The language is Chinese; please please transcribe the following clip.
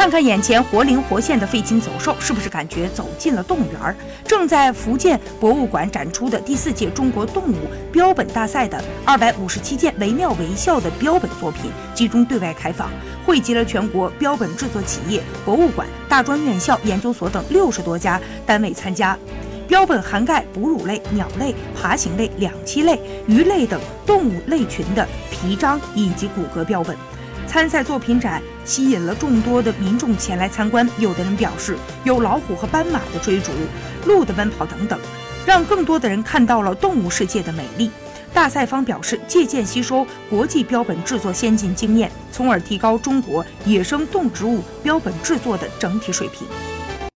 看看眼前活灵活现的飞禽走兽，是不是感觉走进了动物园？正在福建博物馆展出的第四届中国动物标本大赛的二百五十七件惟妙惟肖的标本作品集中对外开放，汇集了全国标本制作企业、博物馆、大专院校、研究所等六十多家单位参加。标本涵盖哺乳类、鸟类、爬行类、两栖类、鱼类等动物类群的皮张以及骨骼标本。参赛作品展吸引了众多的民众前来参观，有的人表示有老虎和斑马的追逐、鹿的奔跑等等，让更多的人看到了动物世界的美丽。大赛方表示，借鉴吸收国际标本制作先进经验，从而提高中国野生动植物标本制作的整体水平。